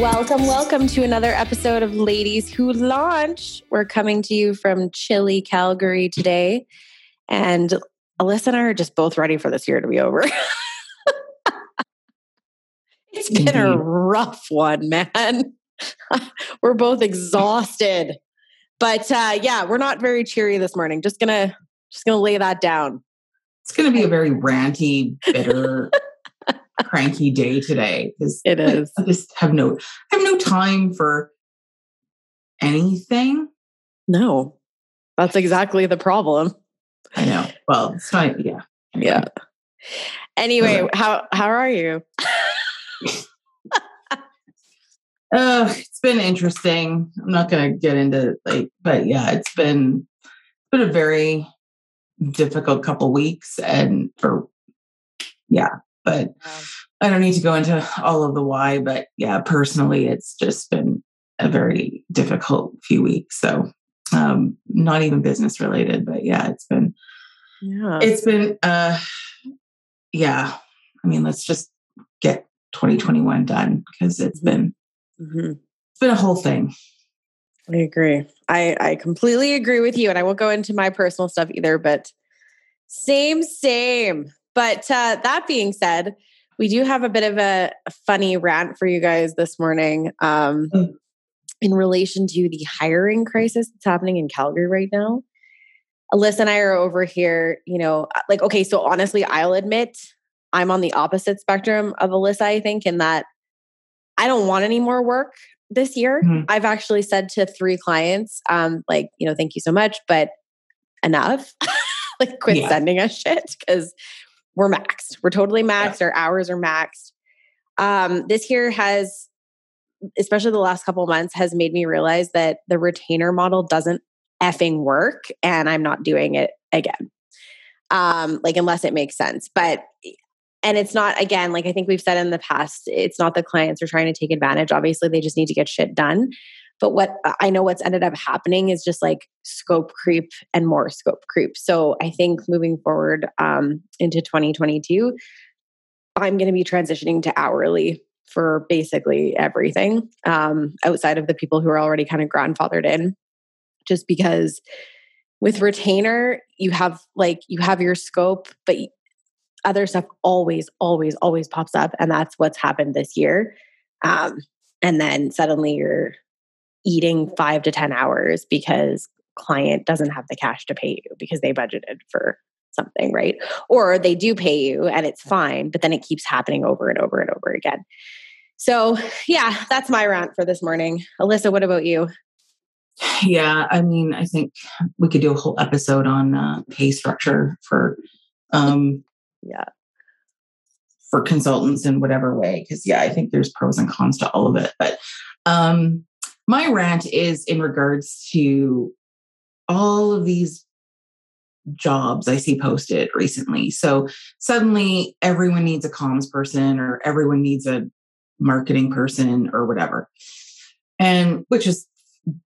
Welcome, welcome to another episode of Ladies Who Launch. We're coming to you from chilly Calgary today. And Alyssa and I are just both ready for this year to be over. it's been a rough one, man. we're both exhausted. But uh, yeah, we're not very cheery this morning. Just gonna just gonna lay that down. It's gonna be a very ranty, bitter cranky day today because it is. I just have no I have no time for anything. No. That's exactly the problem. I know. Well, it's not yeah. Yeah. Anyway, how how are you? uh, it's been interesting. I'm not going to get into like, but yeah, it's been it's been a very difficult couple weeks, and for yeah, but I don't need to go into all of the why, but yeah, personally, it's just been a very difficult few weeks. So, um, not even business related, but yeah, it's been, yeah, it's been, uh, yeah. I mean, let's just get 2021 done because it's mm-hmm. been, mm-hmm. it's been a whole thing. I agree. I, I completely agree with you. And I won't go into my personal stuff either, but same, same. But uh, that being said, we do have a bit of a, funny rant for you guys this morning um, mm. in relation to the hiring crisis that's happening in Calgary right now. Alyssa and I are over here, you know, uh, like, okay, so honestly, I'll admit I'm on the opposite spectrum of Alyssa, I think, in that I don't want any more work this year. Mm-hmm. I've actually said to three clients, um, like, you know, thank you so much, but enough. like, quit yeah. sending us shit because we're maxed. We're totally maxed. Yeah. Our hours are maxed. Um, this year has, especially the last couple months, has made me realize that the retainer model doesn't effing work, and I'm not doing it again. Um, like unless it makes sense, but and it's not again like i think we've said in the past it's not the clients are trying to take advantage obviously they just need to get shit done but what I know what's ended up happening is just like scope creep and more scope creep. So I think moving forward um, into 2022, I'm going to be transitioning to hourly for basically everything um, outside of the people who are already kind of grandfathered in, just because with retainer you have like you have your scope but other stuff always always always pops up and that's what's happened this year um, and then suddenly you're eating five to 10 hours because client doesn't have the cash to pay you because they budgeted for something, right? Or they do pay you and it's fine, but then it keeps happening over and over and over again. So, yeah, that's my rant for this morning. Alyssa, what about you? Yeah, I mean, I think we could do a whole episode on uh, pay structure for, um, yeah, for consultants in whatever way. Because yeah, I think there's pros and cons to all of it. But um, my rant is in regards to all of these jobs I see posted recently. So suddenly everyone needs a comms person or everyone needs a marketing person or whatever. And which is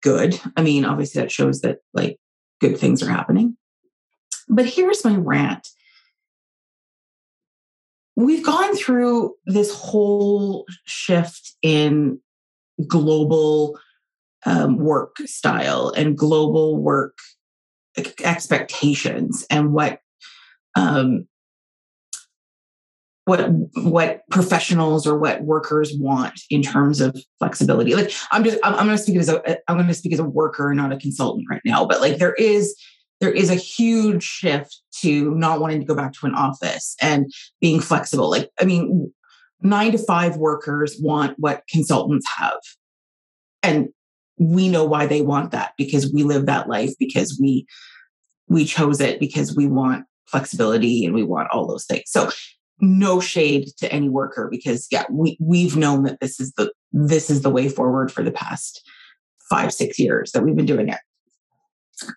good. I mean, obviously that shows that like good things are happening. But here's my rant. We've gone through this whole shift in global um, work style and global work expectations and what um, what what professionals or what workers want in terms of flexibility. Like i'm just i'm, I'm going to speak as a i'm going to speak as a worker not a consultant right now but like there is there is a huge shift to not wanting to go back to an office and being flexible. Like i mean 9 to 5 workers want what consultants have. And we know why they want that because we live that life because we we chose it because we want flexibility and we want all those things. So no shade to any worker because yeah we we've known that this is the this is the way forward for the past five, six years that we've been doing it.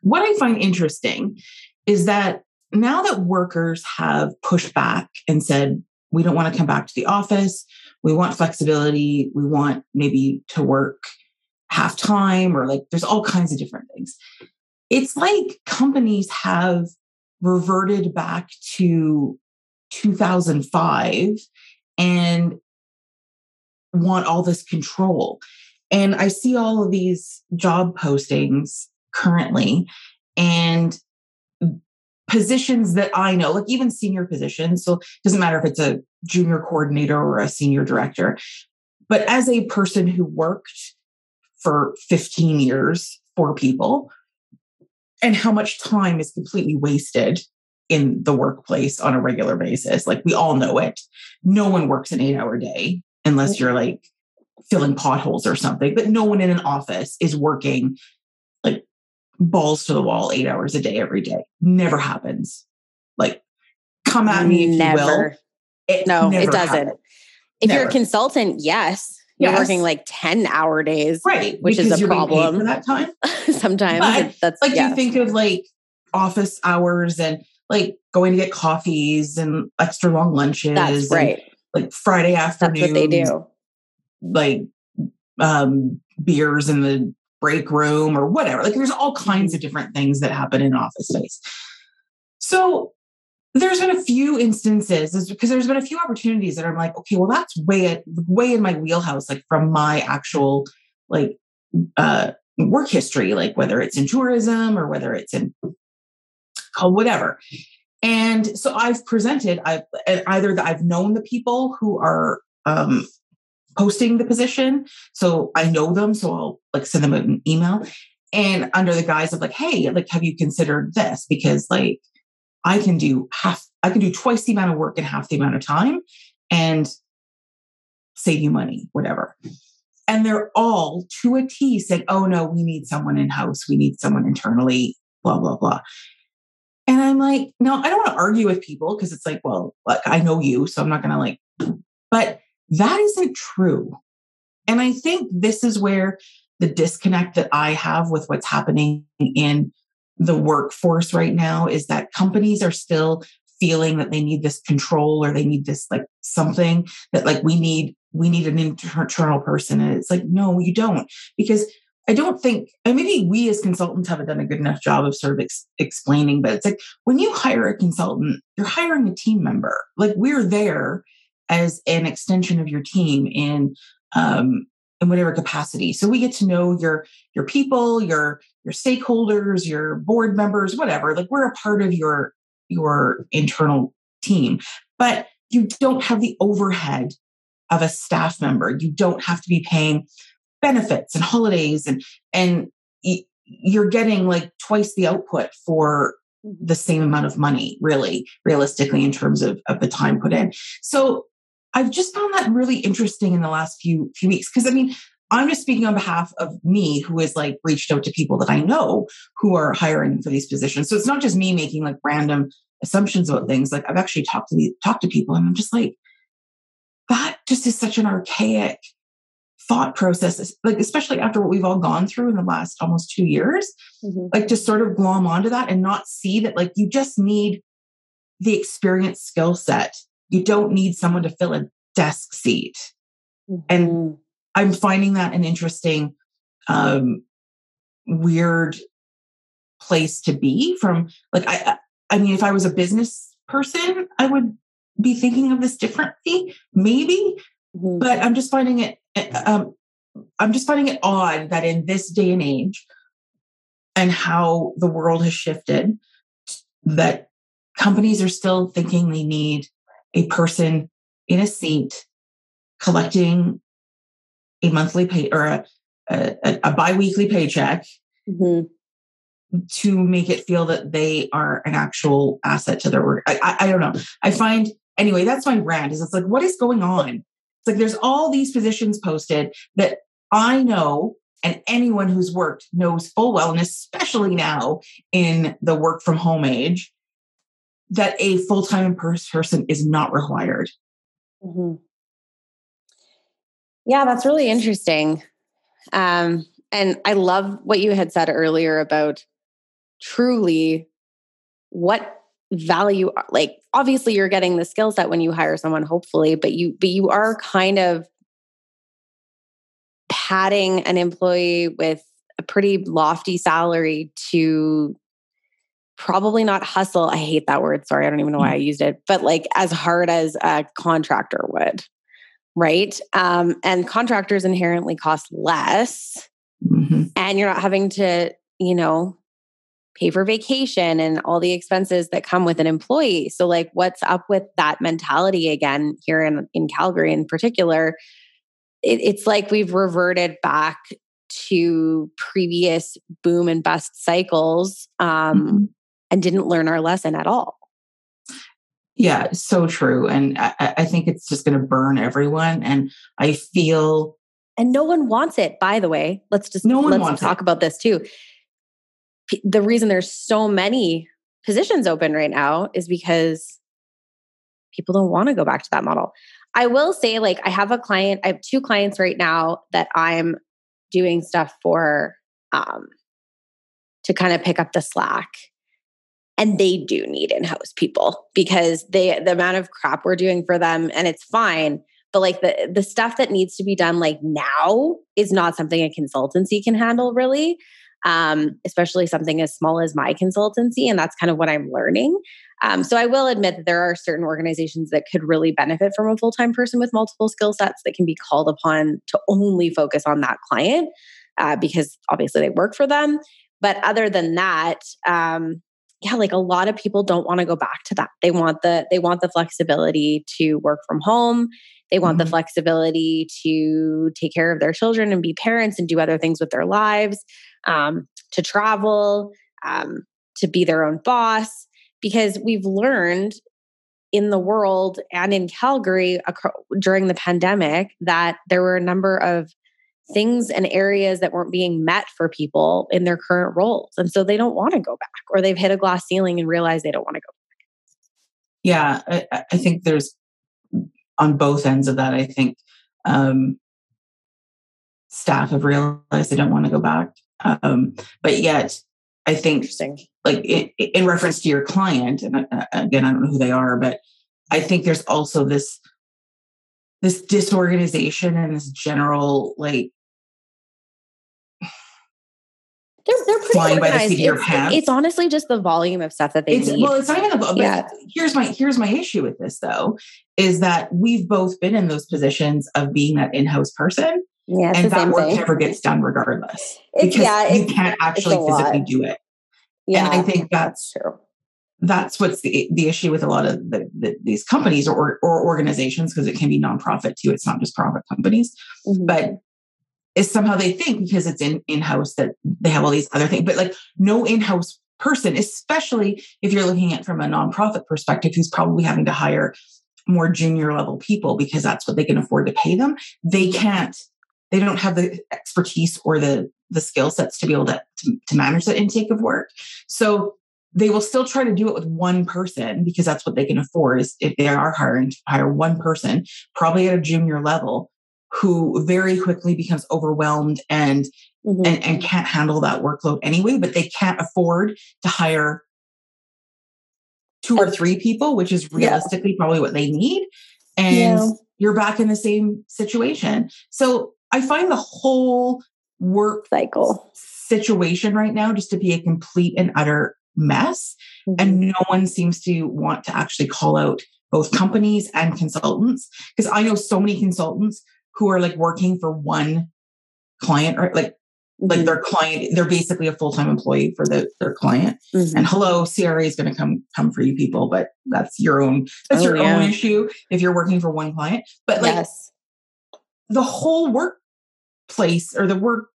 What I find interesting is that now that workers have pushed back and said, we don't want to come back to the office, we want flexibility, we want maybe to work half time, or like there's all kinds of different things. It's like companies have reverted back to 2005 and want all this control. And I see all of these job postings currently and positions that I know, like even senior positions. So it doesn't matter if it's a junior coordinator or a senior director. But as a person who worked for 15 years for people, and how much time is completely wasted in the workplace on a regular basis. Like we all know it. No one works an eight hour day unless you're like filling potholes or something, but no one in an office is working like balls to the wall eight hours a day every day. Never happens. Like, come at me if never. you will. It no, it doesn't. Happens. If never. you're a consultant, yes. You're yes. working like 10 hour days. Right. Which is a problem. for that time. Sometimes but, that's like yes. you think of like office hours and like going to get coffees and extra long lunches. That's right. like Friday afternoon. That's what they do. Like um beers in the break room or whatever. Like there's all kinds of different things that happen in office space. So there's been a few instances because there's been a few opportunities that I'm like, okay, well, that's way way in my wheelhouse, like from my actual like uh, work history, like whether it's in tourism or whether it's in whatever. And so I've presented, I've either that I've known the people who are um, posting the position. So I know them. So I'll like send them an email and under the guise of like, hey, like, have you considered this? Because like I can do half, I can do twice the amount of work in half the amount of time and save you money, whatever. And they're all to a T said, oh no, we need someone in house, we need someone internally, blah, blah, blah. And I'm like, no, I don't want to argue with people because it's like, well, like I know you, so I'm not gonna like, but that isn't true. And I think this is where the disconnect that I have with what's happening in the workforce right now is that companies are still feeling that they need this control or they need this like something that like we need we need an internal person. And it's like no you don't. Because i don't think and maybe we as consultants haven't done a good enough job of sort of ex- explaining but it's like when you hire a consultant you're hiring a team member. Like we're there as an extension of your team. In um, in whatever capacity. So we get to know your your people, your your stakeholders, your board members, whatever. Like we're a part of your your internal team, but you don't have the overhead of a staff member. You don't have to be paying benefits and holidays and and you're getting like twice the output for the same amount of money really realistically in terms of, of the time put in so I've just found that really interesting in the last few few weeks because I mean, I'm just speaking on behalf of me who has like reached out to people that I know who are hiring for these positions. So it's not just me making like random assumptions about things. Like I've actually talked to the, talked to people and I'm just like, that just is such an archaic thought process, like especially after what we've all gone through in the last almost two years, mm-hmm. like to sort of glom onto that and not see that like you just need the experience skill set you don't need someone to fill a desk seat. Mm-hmm. And I'm finding that an interesting, um, weird place to be from like, I, I mean, if I was a business person, I would be thinking of this differently, maybe, mm-hmm. but I'm just finding it, eh, um, I'm just finding it odd that in this day and age and how the world has shifted, that companies are still thinking they need a person in a seat collecting a monthly pay or a, a, a biweekly paycheck mm-hmm. to make it feel that they are an actual asset to their work. I, I, I don't know. I find anyway, that's my brand is it's like, what is going on? It's like there's all these positions posted that I know and anyone who's worked knows full well, and especially now in the work from home age, that a full time person is not required. Mm-hmm. Yeah, that's really interesting. Um, and I love what you had said earlier about truly what value like obviously you're getting the skill set when you hire someone hopefully but you but you are kind of padding an employee with a pretty lofty salary to probably not hustle i hate that word sorry i don't even know why i mm. used it but like as hard as a contractor would right um, and contractors inherently cost less mm-hmm. and you're not having to you know pay for vacation and all the expenses that come with an employee. So, like, what's up with that mentality again here in, in Calgary in particular? It, it's like we've reverted back to previous boom and bust cycles um, mm-hmm. And didn't learn our lesson at all. Yeah, so true. And I, I think it's just going to burn everyone. And I feel. And no one wants it, by the way. Let's just no one let's talk it. about this too the reason there's so many positions open right now is because people don't want to go back to that model. I will say, like, I have a client, I have two clients right now that I'm doing stuff for um, to kind of pick up the slack. And they do need in-house people because they the amount of crap we're doing for them, and it's fine. But like the the stuff that needs to be done like now is not something a consultancy can handle really um, especially something as small as my consultancy. And that's kind of what I'm learning. Um, so I will admit that there are certain organizations that could really benefit from a full time person with multiple skill sets that can be called upon to only focus on that client uh, because obviously they work for them. But other than that, um, yeah, like a lot of people don't want to go back to that. They want the they want the flexibility to work from home. They want mm-hmm. the flexibility to take care of their children and be parents and do other things with their lives um, to travel, um, to be their own boss, because we've learned in the world and in Calgary during the pandemic that there were a number of things and areas that weren't being met for people in their current roles. And so they don't want to go back or they've hit a glass ceiling and realize they don't want to go back. Yeah, I, I think there's on both ends of that. I think um, staff have realized they don't want to go back. Um, but yet, I think, like in, in, reference to your client, and uh, again, I don't know who they are, but I think there's also this this disorganization and this general like they're, they're pretty flying organized. by the seat of your pants. It's honestly just the volume of stuff that they it's, need. Well, it's not even the yeah. Here's my here's my issue with this though, is that we've both been in those positions of being that in-house person yeah, and that work thing. never gets done regardless. It's, because yeah, you can't actually physically lot. do it. Yeah, and I think that's, that's true. That's what's the, the issue with a lot of the, the, these companies or, or organizations because it can be nonprofit too. It's not just profit companies, mm-hmm. but is somehow they think because it's in in house that they have all these other things. But like no in house person, especially if you're looking at from a nonprofit perspective, who's probably having to hire more junior level people because that's what they can afford to pay them. They can't they don't have the expertise or the the skill sets to be able to, to, to manage that intake of work. So they will still try to do it with one person because that's what they can afford is if they are hiring to hire one person, probably at a junior level, who very quickly becomes overwhelmed and mm-hmm. and, and can't handle that workload anyway, but they can't afford to hire two or three people, which is realistically yeah. probably what they need. And yeah. you're back in the same situation. So I find the whole work cycle situation right now just to be a complete and utter mess. Mm-hmm. And no one seems to want to actually call out both companies and consultants. Because I know so many consultants who are like working for one client, or like like mm-hmm. their client, they're basically a full-time employee for the, their client. Mm-hmm. And hello, CRA is going to come come for you people, but that's your own that's oh, your yeah. own issue if you're working for one client. But like yes the whole workplace or the work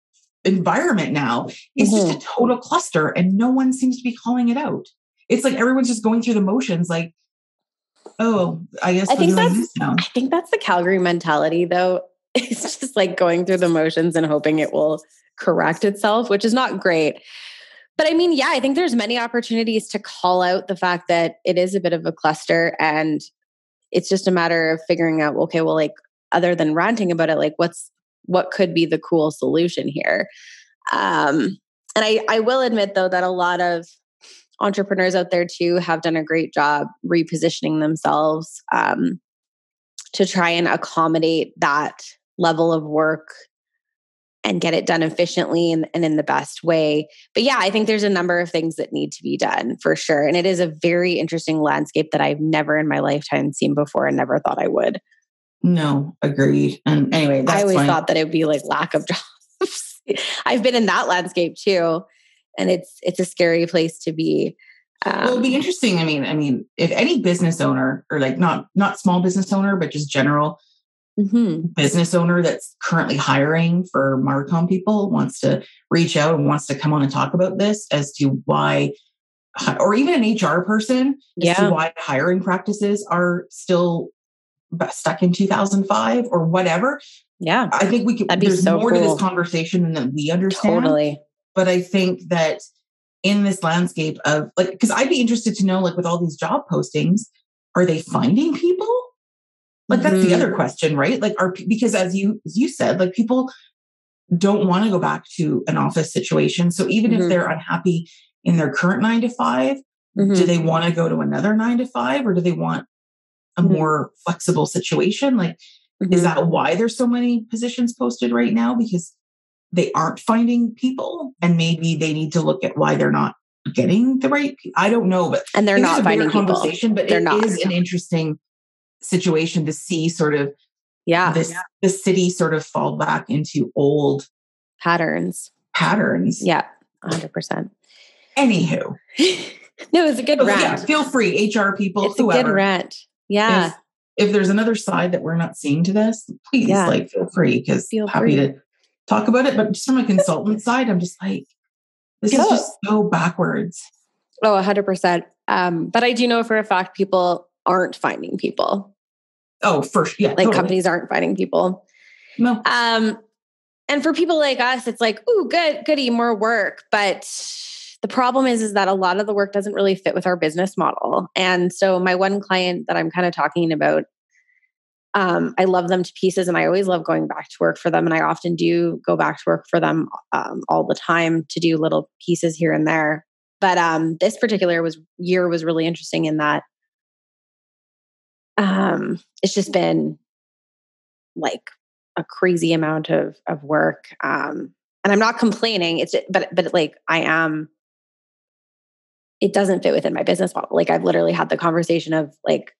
environment now is mm-hmm. just a mm-hmm. total cluster and no one seems to be calling it out. It's like everyone's just going through the motions like, oh, I guess I think that's I think that's the Calgary mentality though. It's just like going through the motions and hoping it will correct itself, which is not great. But I mean, yeah, I think there's many opportunities to call out the fact that it is a bit of a cluster and it's just a matter of figuring out, okay, well, like other than ranting about it like what's what could be the cool solution here Um, and I, I will admit though that a lot of entrepreneurs out there too have done a great job repositioning themselves um, to try and accommodate that level of work and get it done efficiently and, and, in the best way. But yeah, I think there's a number of things that need to be done for sure. And it is a very interesting landscape that I've never in my lifetime seen before and never thought I would. No, agreed. And anyway, I always fine. thought that it would be like lack of jobs. I've been in that landscape too. And it's it's a scary place to be. Um, well, it'd be interesting. I mean, I mean, if any business owner or like not not small business owner, but just general mm-hmm. business owner that's currently hiring for Marcom people wants to reach out and wants to come on and talk about this as to why, or even an HR person as yeah. to why hiring practices are still stuck in 2005 or whatever. Yeah. I think we could, there's so more cool. to this conversation than we understand. Totally. But I think that in this landscape of like, because I'd be interested to know, like, with all these job postings, are they finding people? Like that's mm-hmm. the other question, right? Like are because as you as you said, like people don't want to go back to an office situation. So even mm-hmm. if they're unhappy in their current 9 to 5, mm-hmm. do they want to go to another 9 to 5 or do they want a mm-hmm. more flexible situation? Like is mm-hmm. that why there's so many positions posted right now because they aren't finding people and maybe they need to look at why they're not getting the right I don't know but and they're not finding conversation people. but they're it not. is an interesting situation to see sort of yeah. this the city sort of fall back into old patterns. patterns. Yeah 100% anywho. No it's a good rant yeah, feel free hr people it's whoever. a good rant. Yeah. If, if, there's another side that we're not seeing to this please yeah. like feel free because happy free. to talk about it but just from a consultant side i'm just like this is just so backwards. Oh 100% um, but i do know for a fact people aren't finding people. Oh, for yeah, like totally. companies aren't finding people. No. Um, and for people like us, it's like, oh, good, goody, more work. But the problem is, is that a lot of the work doesn't really fit with our business model. And so, my one client that I'm kind of talking about, um, I love them to pieces, and I always love going back to work for them. And I often do go back to work for them um, all the time to do little pieces here and there. But um, this particular was year was really interesting in that um, it's just been like a crazy amount of of work. Um, and I'm not complaining. It's but but like I am. It doesn't fit within my business model. Like I've literally had the conversation of like,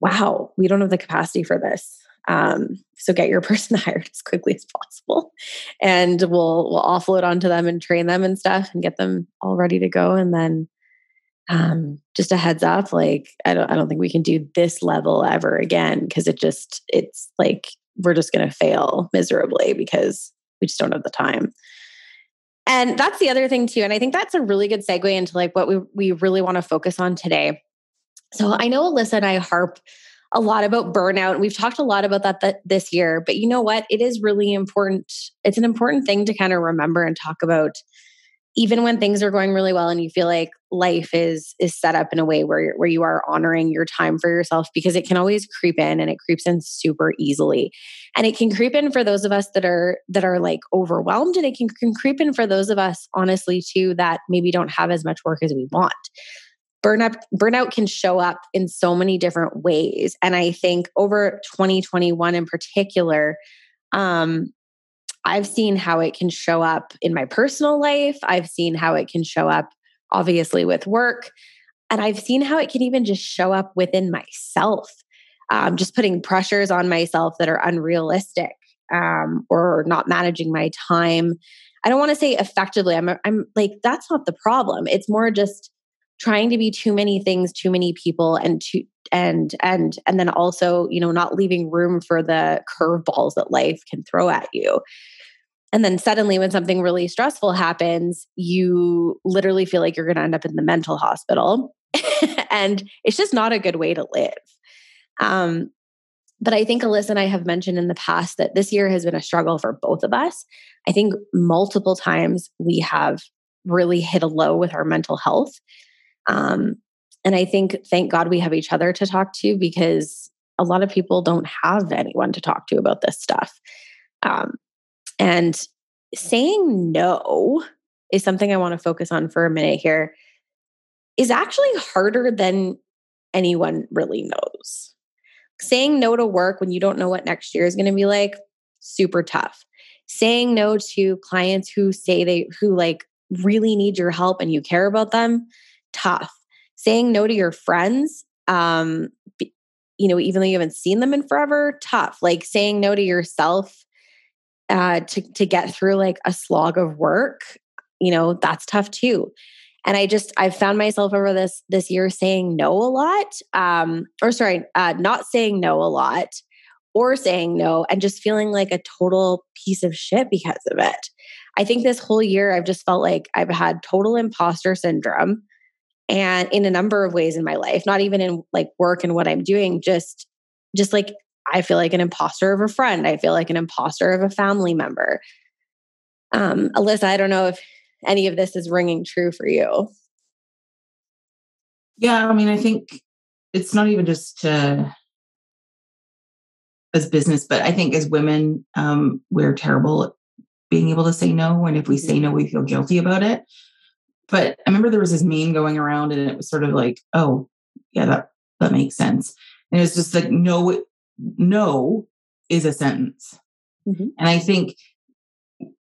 wow, we don't have the capacity for this. Um, so get your person hired as quickly as possible, and we'll we'll offload onto them and train them and stuff, and get them all ready to go, and then um, just a heads up, like I don't I don't think we can do this level ever again because it just it's like we're just gonna fail miserably because we just don't have the time. And that's the other thing too. And I think that's a really good segue into like what we we really want to focus on today. So I know Alyssa and I harp a lot about burnout. We've talked a lot about that, that this year, but you know what? It is really important. It's an important thing to kind of remember and talk about even when things are going really well and you feel like life is is set up in a way where where you are honoring your time for yourself because it can always creep in and it creeps in super easily and it can creep in for those of us that are that are like overwhelmed and it can, can creep in for those of us honestly too that maybe don't have as much work as we want burnout burnout can show up in so many different ways and i think over 2021 in particular um I've seen how it can show up in my personal life. I've seen how it can show up, obviously, with work. And I've seen how it can even just show up within myself, um, just putting pressures on myself that are unrealistic um, or not managing my time. I don't want to say effectively. I'm, I'm like, that's not the problem. It's more just trying to be too many things, too many people, and to and and and then also, you know, not leaving room for the curveballs that life can throw at you. And then suddenly, when something really stressful happens, you literally feel like you're going to end up in the mental hospital. and it's just not a good way to live. Um, but I think Alyssa and I have mentioned in the past that this year has been a struggle for both of us. I think multiple times we have really hit a low with our mental health. Um, and I think, thank God, we have each other to talk to because a lot of people don't have anyone to talk to about this stuff. Um, and saying no is something I want to focus on for a minute here is actually harder than anyone really knows. Saying no to work when you don't know what next year is going to be like, super tough. Saying no to clients who say they, who like really need your help and you care about them, tough. Saying no to your friends, um, you know, even though you haven't seen them in forever, tough. Like saying no to yourself uh, to to get through like a slog of work, you know, that's tough too. And i just i've found myself over this this year saying no a lot um or sorry uh not saying no a lot or saying no and just feeling like a total piece of shit because of it. I think this whole year i've just felt like i've had total imposter syndrome and in a number of ways in my life not even in like work and what i'm doing just just like i feel like an imposter of a friend i feel like an imposter of a family member um alyssa i don't know if any of this is ringing true for you. Yeah, I mean, I think it's not even just uh, as business, but I think as women, um, we're terrible at being able to say no. And if we say mm-hmm. no, we feel guilty about it. But I remember there was this meme going around, and it was sort of like, "Oh, yeah, that that makes sense." And it's just like, "No, no is a sentence." Mm-hmm. And I think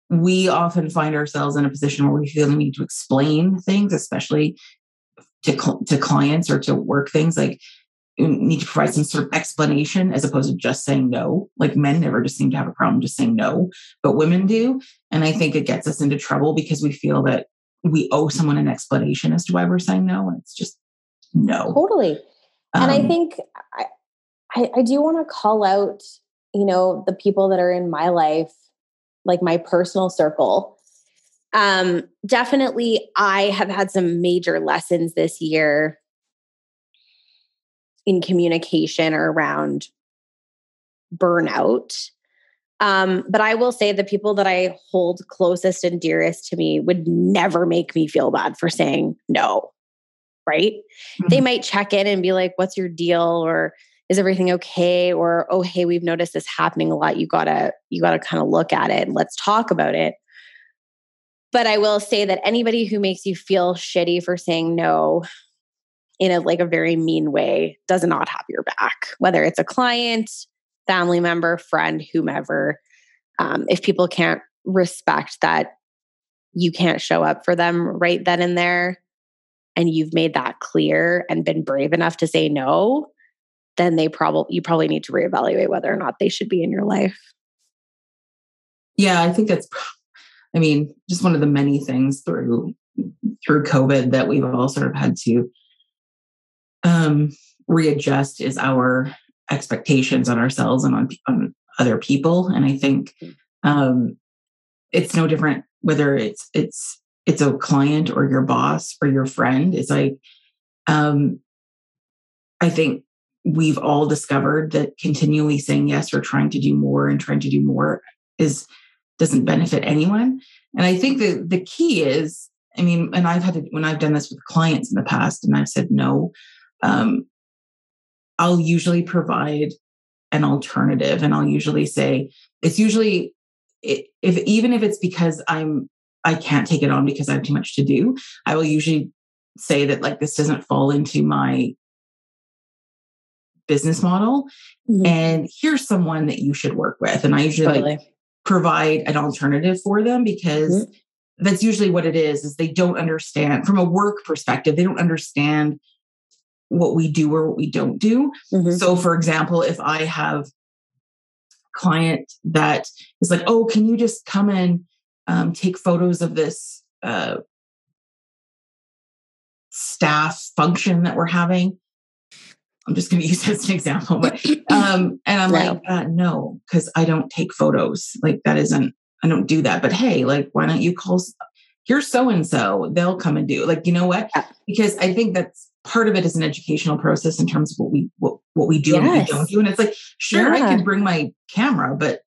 we often find ourselves in a position where we feel the need to explain things, especially to, cl- to clients or to work things. Like, you need to provide some sort of explanation as opposed to just saying no. Like, men never just seem to have a problem just saying no, but women do. And I think it gets us into trouble because we feel that we owe someone an explanation as to why we're saying no. And it's just no. Totally. Um, and I um, think I, I, I do want to call out, you know, the people that are in my life like my personal circle. Um, definitely, I have had some major lessons this year in communication or around burnout. Um, but I will say the people that I hold closest and dearest to me would never make me feel bad for saying no. Right? Mm-hmm. They might check in and be like, What's your deal? Or is everything okay? Or oh hey we've noticed this happening a lot. You gotta you gotta kind of look at it and let's talk about it. But i will say that anybody who makes you feel shitty for saying no in a like a very mean way does not have your back whether it's a client family member friend whomever. Um, if people can't respect that you can't show up for them right then and there and you've made that clear and been brave enough to say no then they probably you probably need to reevaluate whether or not they should be in your life. Yeah, I think that's I mean, just one of the many things through through COVID that we've all sort of had to um readjust is our expectations on ourselves and on, on other people and i think um it's no different whether it's it's it's a client or your boss or your friend it's like um i think we've all discovered that continually saying yes or trying to do more and trying to do more is doesn't benefit anyone. And I think that the key is, I mean, and I've had to, when I've done this with clients in the past and I've said no, um, I'll usually provide an alternative and I'll usually say, it's usually if even if it's because I'm I can't take it on because I have too much to do, I will usually say that like this doesn't fall into my business model mm-hmm. and here's someone that you should work with and i usually totally. like provide an alternative for them because mm-hmm. that's usually what it is is they don't understand from a work perspective they don't understand what we do or what we don't do mm-hmm. so for example if i have client that is like oh can you just come and um, take photos of this uh, staff function that we're having I'm just going to use as an example, but um, and I'm like, uh, no, because I don't take photos. Like that isn't, I don't do that. But hey, like, why don't you call? Here's so and so. They'll come and do. Like, you know what? Because I think that's part of it is an educational process in terms of what we what what we do yes. and what we don't do. And it's like, sure, yeah. I can bring my camera, but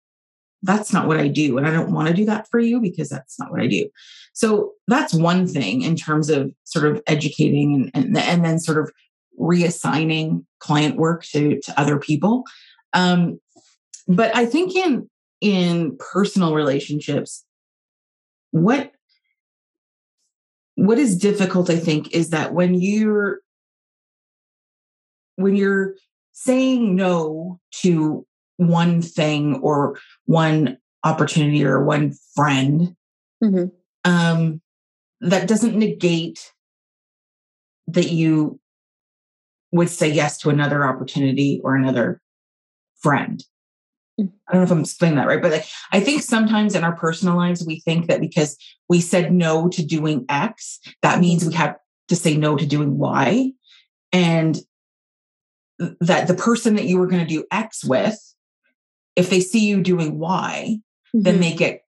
that's not what I do, and I don't want to do that for you because that's not what I do. So that's one thing in terms of sort of educating and and, and then sort of reassigning client work to, to other people. Um, but I think in in personal relationships, what what is difficult, I think, is that when you're when you're saying no to one thing or one opportunity or one friend, mm-hmm. um, that doesn't negate that you would say yes to another opportunity or another friend. Mm. I don't know if I'm explaining that right, but like I think sometimes in our personal lives we think that because we said no to doing X, that means we have to say no to doing Y. And that the person that you were going to do X with, if they see you doing Y, mm-hmm. then they get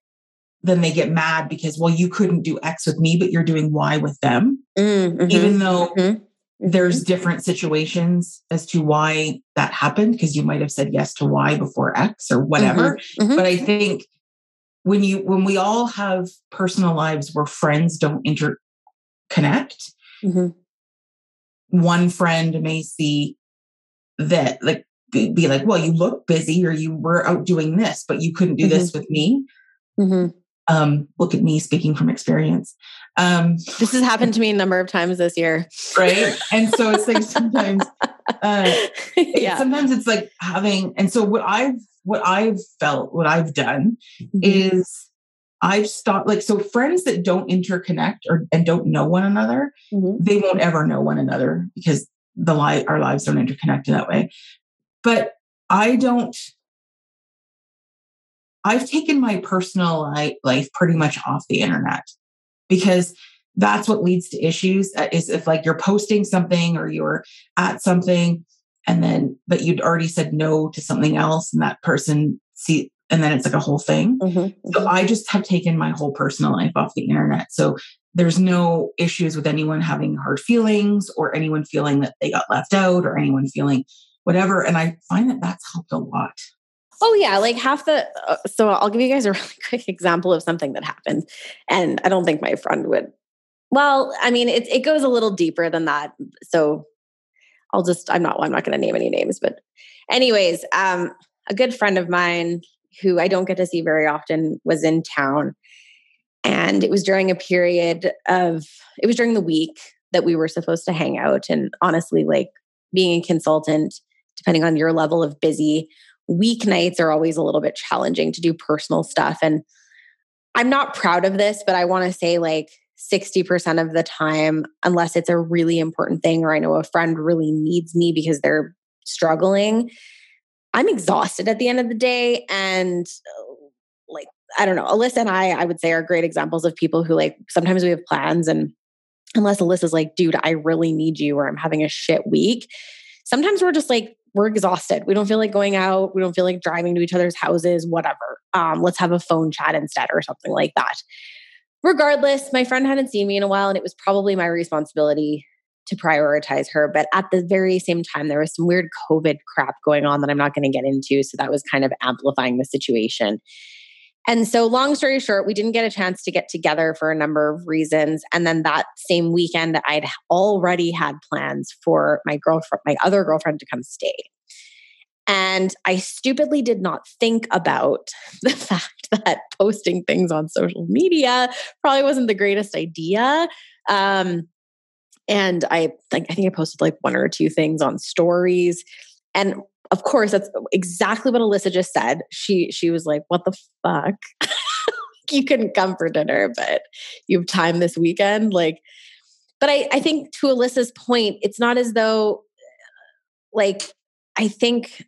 then they get mad because well you couldn't do X with me, but you're doing Y with them, mm-hmm. even though mm-hmm. There's different situations as to why that happened because you might have said yes to Y before X or whatever. Mm-hmm. Mm-hmm. But I think when you when we all have personal lives where friends don't interconnect, mm-hmm. one friend may see that like be, be, like, well, you look busy or you were out doing this, but you couldn't do mm-hmm. this with me. Mm-hmm. Um, look at me speaking from experience. Um, this has happened to me a number of times this year. Right. And so it's like sometimes, uh, yeah. sometimes it's like having, and so what I've, what I've felt, what I've done mm-hmm. is I've stopped like so friends that don't interconnect or and don't know one another, mm-hmm. they won't ever know one another because the light our lives don't interconnect in that way but i don't i've taken my personal life pretty much off the internet because that's what leads to issues uh, is if like you're posting something or you're at something and then but you'd already said no to something else and that person see and then it's like a whole thing mm-hmm, so mm-hmm. i just have taken my whole personal life off the internet so there's no issues with anyone having hard feelings or anyone feeling that they got left out or anyone feeling whatever. And I find that that's helped a lot. Oh yeah, like half the. Uh, so I'll give you guys a really quick example of something that happened, and I don't think my friend would. Well, I mean, it it goes a little deeper than that. So I'll just. I'm not. I'm not going to name any names, but anyways, um, a good friend of mine who I don't get to see very often was in town and it was during a period of, it was during the week that we were supposed to hang out. And honestly, like being a consultant, depending on your level of busy, weeknights are always a little bit challenging to do personal stuff. And I'm not proud of this, but I want to say like 60% of the time, unless it's a really important thing or I know a friend really needs me because they're struggling, I'm exhausted at the end of the day. And uh, like I don't know, Alyssa and I, I would say are great examples of people who like sometimes we have plans and unless Alyssa's like, dude, I really need you or I'm having a shit week. Sometimes we're just like, we're exhausted. We don't feel like going out. We don't feel like driving to each other's houses, whatever. Um, let's have a phone chat instead or something like that. Regardless, my friend hadn't seen me in a while and it was probably my responsibility to prioritize her. But at the very same time, there was some weird COVID crap going on that I'm not going to get into. So that was kind of amplifying the situation. And so, long story short, we didn't get a chance to get together for a number of reasons. And then that same weekend, I'd already had plans for my girlfriend, my other girlfriend to come stay. And I stupidly did not think about the fact that posting things on social media probably wasn't the greatest idea. Um, and I think I think I posted like one or two things on stories. And of course, that's exactly what Alyssa just said. She she was like, "What the fuck? you couldn't come for dinner, but you have time this weekend." Like, but I I think to Alyssa's point, it's not as though like I think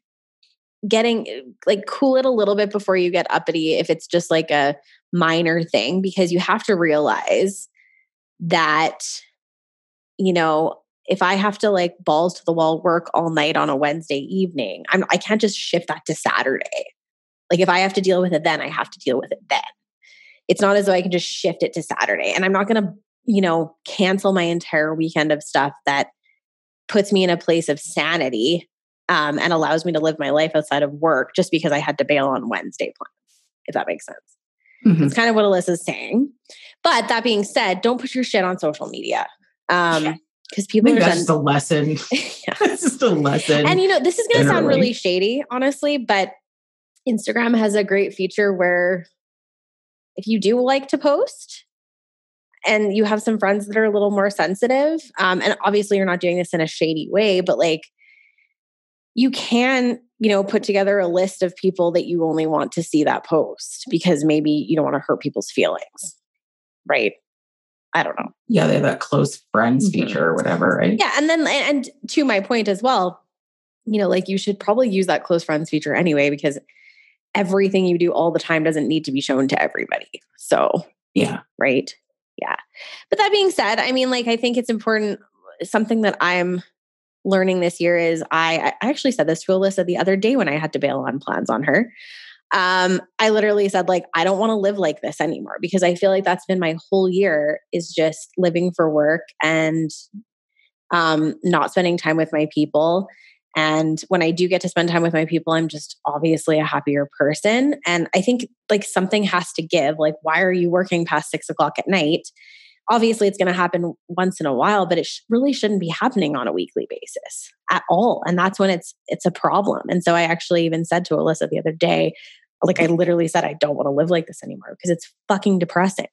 getting like cool it a little bit before you get uppity if it's just like a minor thing because you have to realize that you know if I have to like balls to the wall work all night on a Wednesday evening, I'm, I can't just shift that to Saturday. Like if I have to deal with it then, I have to deal with it then. It's not as though I can just shift it to Saturday. And I'm not going to, you know, cancel my entire weekend of stuff that puts me in a place of sanity um, and allows me to live my life outside of work just because I had to bail on Wednesday plans, if that makes sense. Mm-hmm. It's kind of what Alyssa's saying. But that being said, don't put your shit on social media. Um, because people are that's just a lesson. yeah. It's just a lesson. And you know, this is going to sound really shady, honestly, but Instagram has a great feature where if you do like to post and you have some friends that are a little more sensitive, um, and obviously you're not doing this in a shady way, but like you can, you know, put together a list of people that you only want to see that post because maybe you don't want to hurt people's feelings. Right. I don't know. Yeah, they have that close friends mm-hmm. feature or whatever, right? Yeah. And then, and to my point as well, you know, like you should probably use that close friends feature anyway, because everything you do all the time doesn't need to be shown to everybody. So, yeah. Right. Yeah. But that being said, I mean, like, I think it's important. Something that I'm learning this year is I, I actually said this to Alyssa the other day when I had to bail on plans on her. Um, I literally said, like, I don't want to live like this anymore because I feel like that's been my whole year is just living for work and um, not spending time with my people. And when I do get to spend time with my people, I'm just obviously a happier person. And I think like something has to give. Like, why are you working past six o'clock at night? Obviously, it's going to happen once in a while, but it sh- really shouldn't be happening on a weekly basis at all. And that's when it's it's a problem. And so I actually even said to Alyssa the other day, like I literally said, I don't want to live like this anymore because it's fucking depressing.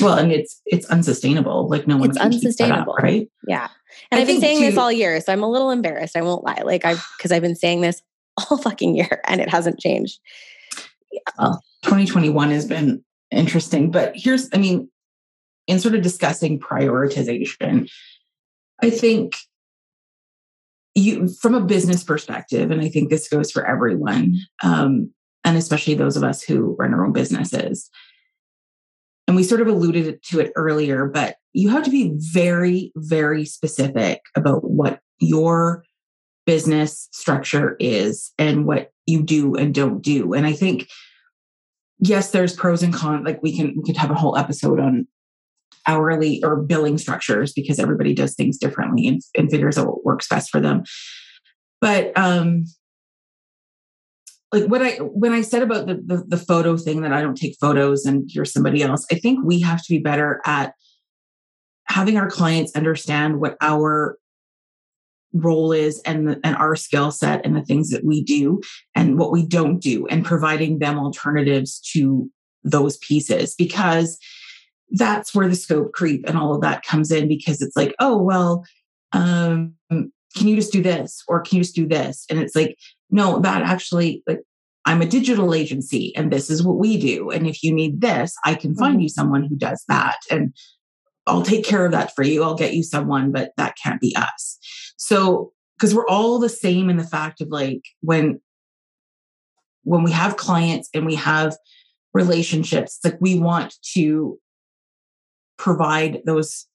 Well, and it's it's unsustainable. Like no one it's unsustainable, up, right? Yeah. And I have been saying too, this all year, so I'm a little embarrassed. I won't lie. Like I've because I've been saying this all fucking year and it hasn't changed. Yeah. Well, 2021 has been interesting, but here's, I mean, in sort of discussing prioritization, I think you from a business perspective, and I think this goes for everyone, um, and especially those of us who run our own businesses. And we sort of alluded to it earlier, but you have to be very, very specific about what your business structure is and what you do and don't do. And I think, yes, there's pros and cons. Like we can we could have a whole episode on hourly or billing structures because everybody does things differently and, and figures out what works best for them. But um like what I when I said about the, the, the photo thing that I don't take photos and you're somebody else, I think we have to be better at having our clients understand what our role is and and our skill set and the things that we do and what we don't do and providing them alternatives to those pieces because that's where the scope creep and all of that comes in because it's like oh well um, can you just do this or can you just do this and it's like no that actually like i'm a digital agency and this is what we do and if you need this i can find mm-hmm. you someone who does that and I'll take care of that for you. I'll get you someone, but that can't be us. So, because we're all the same in the fact of like when when we have clients and we have relationships, like we want to provide those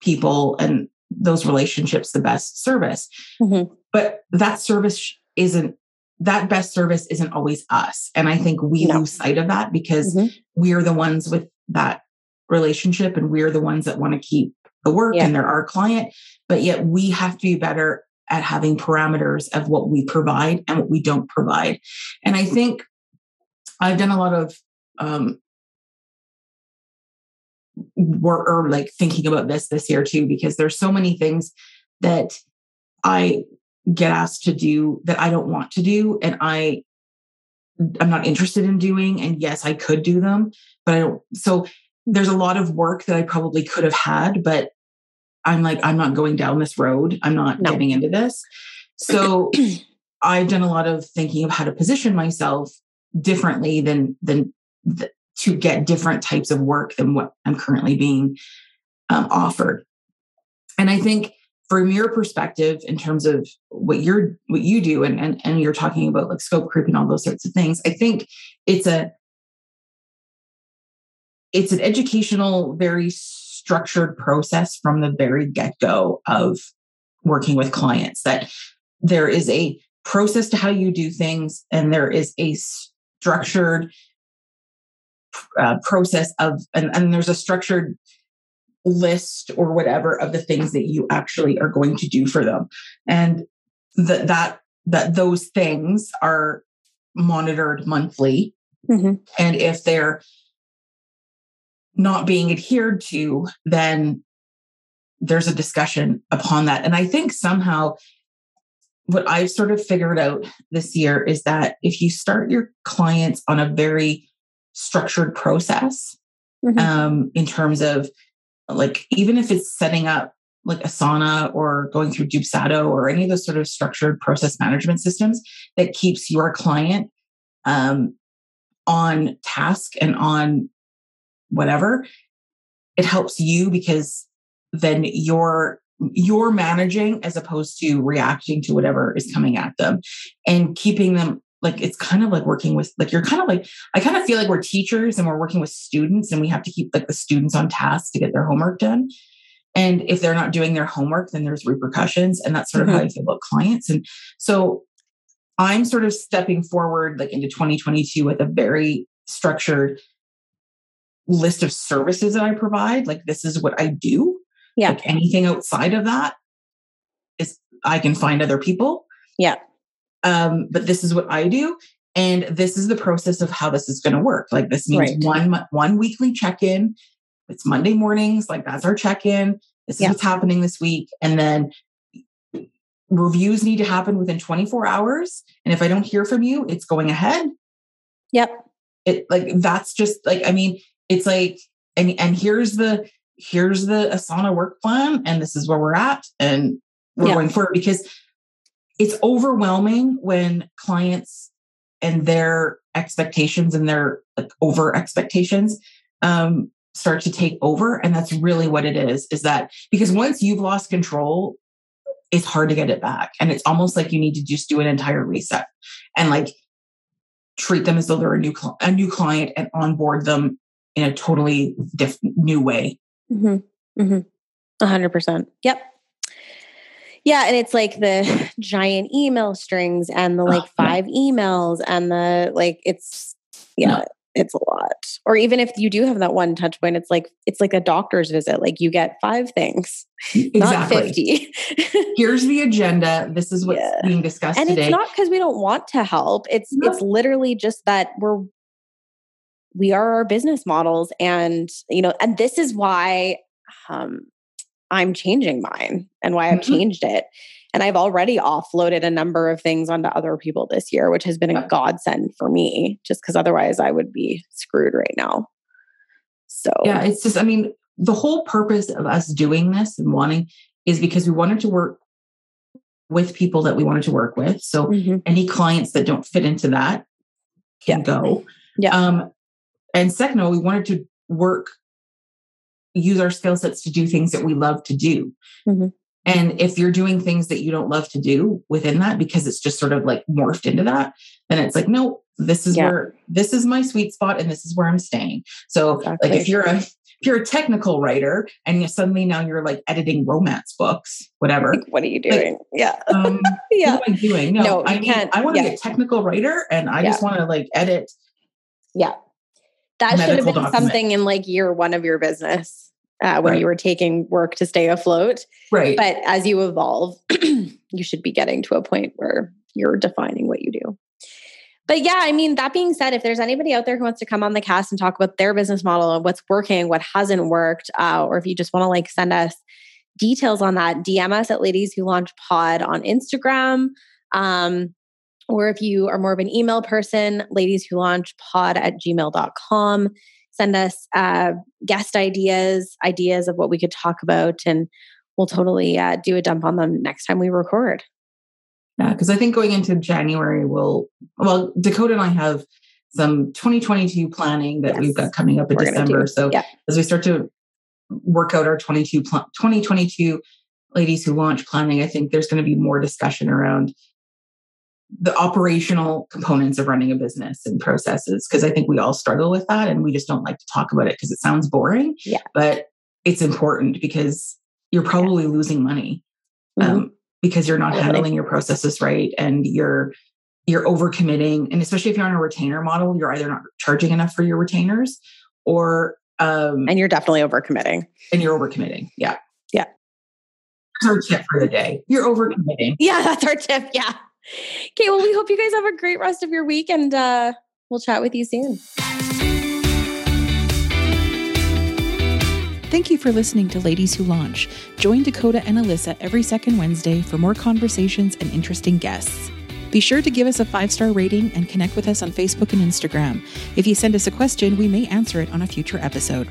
people and those relationships the best service. Mm-hmm. But that service isn't that best service isn't always us. And I think we no. lose sight of that because mm-hmm. we're the ones with that relationship and we're the ones that want to keep the work yeah. and they're our client but yet we have to be better at having parameters of what we provide and what we don't provide and i think i've done a lot of um work or like thinking about this this year too because there's so many things that i get asked to do that i don't want to do and i i'm not interested in doing and yes i could do them but i don't so there's a lot of work that I probably could have had, but I'm like, I'm not going down this road. I'm not no. getting into this. So I've done a lot of thinking of how to position myself differently than than th- to get different types of work than what I'm currently being um, offered. And I think from your perspective, in terms of what you're what you do, and and and you're talking about like scope creep and all those sorts of things, I think it's a it's an educational, very structured process from the very get go of working with clients that there is a process to how you do things and there is a structured uh, process of and, and there's a structured list or whatever of the things that you actually are going to do for them and that that that those things are monitored monthly mm-hmm. and if they're not being adhered to, then there's a discussion upon that. And I think somehow what I've sort of figured out this year is that if you start your clients on a very structured process mm-hmm. um, in terms of like even if it's setting up like Asana or going through Dubsado or any of those sort of structured process management systems that keeps your client um, on task and on whatever, it helps you because then you're you're managing as opposed to reacting to whatever is coming at them and keeping them like it's kind of like working with like you're kind of like I kind of feel like we're teachers and we're working with students and we have to keep like the students on task to get their homework done. And if they're not doing their homework, then there's repercussions. And that's sort of mm-hmm. how I feel about clients. And so I'm sort of stepping forward like into 2022 with a very structured list of services that I provide. Like this is what I do. Yeah. Like anything outside of that is I can find other people. Yeah. Um, but this is what I do. And this is the process of how this is going to work. Like this means right. one one weekly check-in. It's Monday mornings, like that's our check-in. This is yeah. what's happening this week. And then reviews need to happen within 24 hours. And if I don't hear from you, it's going ahead. Yep. It like that's just like, I mean, it's like, and and here's the here's the Asana work plan, and this is where we're at, and we're yep. going forward because it's overwhelming when clients and their expectations and their like over expectations um, start to take over and that's really what it is is that because once you've lost control it's hard to get it back and it's almost like you need to just do an entire reset and like treat them as though they're a new cl- a new client and onboard them in a totally different new way mm-hmm. Mm-hmm. 100% yep yeah, and it's like the giant email strings and the like oh, five emails and the like it's yeah, it's a lot. Or even if you do have that one touch point, it's like it's like a doctor's visit. Like you get five things, exactly. not 50. Here's the agenda. This is what's yeah. being discussed and today. it's not because we don't want to help. It's no. it's literally just that we're we are our business models and you know, and this is why um I'm changing mine and why I've mm-hmm. changed it. And I've already offloaded a number of things onto other people this year, which has been a godsend for me, just because otherwise I would be screwed right now. So, yeah, it's just, I mean, the whole purpose of us doing this and wanting is because we wanted to work with people that we wanted to work with. So, mm-hmm. any clients that don't fit into that can yeah. go. Yeah. Um, and second of all, we wanted to work use our skill sets to do things that we love to do. Mm-hmm. And if you're doing things that you don't love to do within that because it's just sort of like morphed into that, then it's like, no, this is yeah. where this is my sweet spot and this is where I'm staying. So exactly. like if you're a if you're a technical writer and you suddenly now you're like editing romance books, whatever. Like, what are you doing? Like, yeah. Um, yeah. What am I doing? No, no I can't. I want to yeah. be a technical writer and I yeah. just want to like edit. Yeah. That should have been document. something in like year one of your business uh, when right. you were taking work to stay afloat. Right. But as you evolve, you should be getting to a point where you're defining what you do. But yeah, I mean, that being said, if there's anybody out there who wants to come on the cast and talk about their business model and what's working, what hasn't worked, uh, or if you just want to like send us details on that, DM us at Ladies Who Launch Pod on Instagram. Um, or if you are more of an email person, ladies who launch pod at gmail.com send us uh, guest ideas, ideas of what we could talk about, and we'll totally uh, do a dump on them next time we record. Yeah, because I think going into January, we'll, well, Dakota and I have some 2022 planning that yes. we've got coming up in We're December. So yeah. as we start to work out our 22 pl- 2022 ladies who launch planning, I think there's going to be more discussion around the operational components of running a business and processes because I think we all struggle with that and we just don't like to talk about it because it sounds boring. Yeah. But it's important because you're probably yeah. losing money mm-hmm. um, because you're not handling your processes right and you're you're overcommitting and especially if you're on a retainer model you're either not charging enough for your retainers or um and you're definitely overcommitting and you're overcommitting yeah yeah that's our tip for the day you're overcommitting yeah that's our tip yeah Okay, well, we hope you guys have a great rest of your week and uh, we'll chat with you soon. Thank you for listening to Ladies Who Launch. Join Dakota and Alyssa every second Wednesday for more conversations and interesting guests. Be sure to give us a five star rating and connect with us on Facebook and Instagram. If you send us a question, we may answer it on a future episode.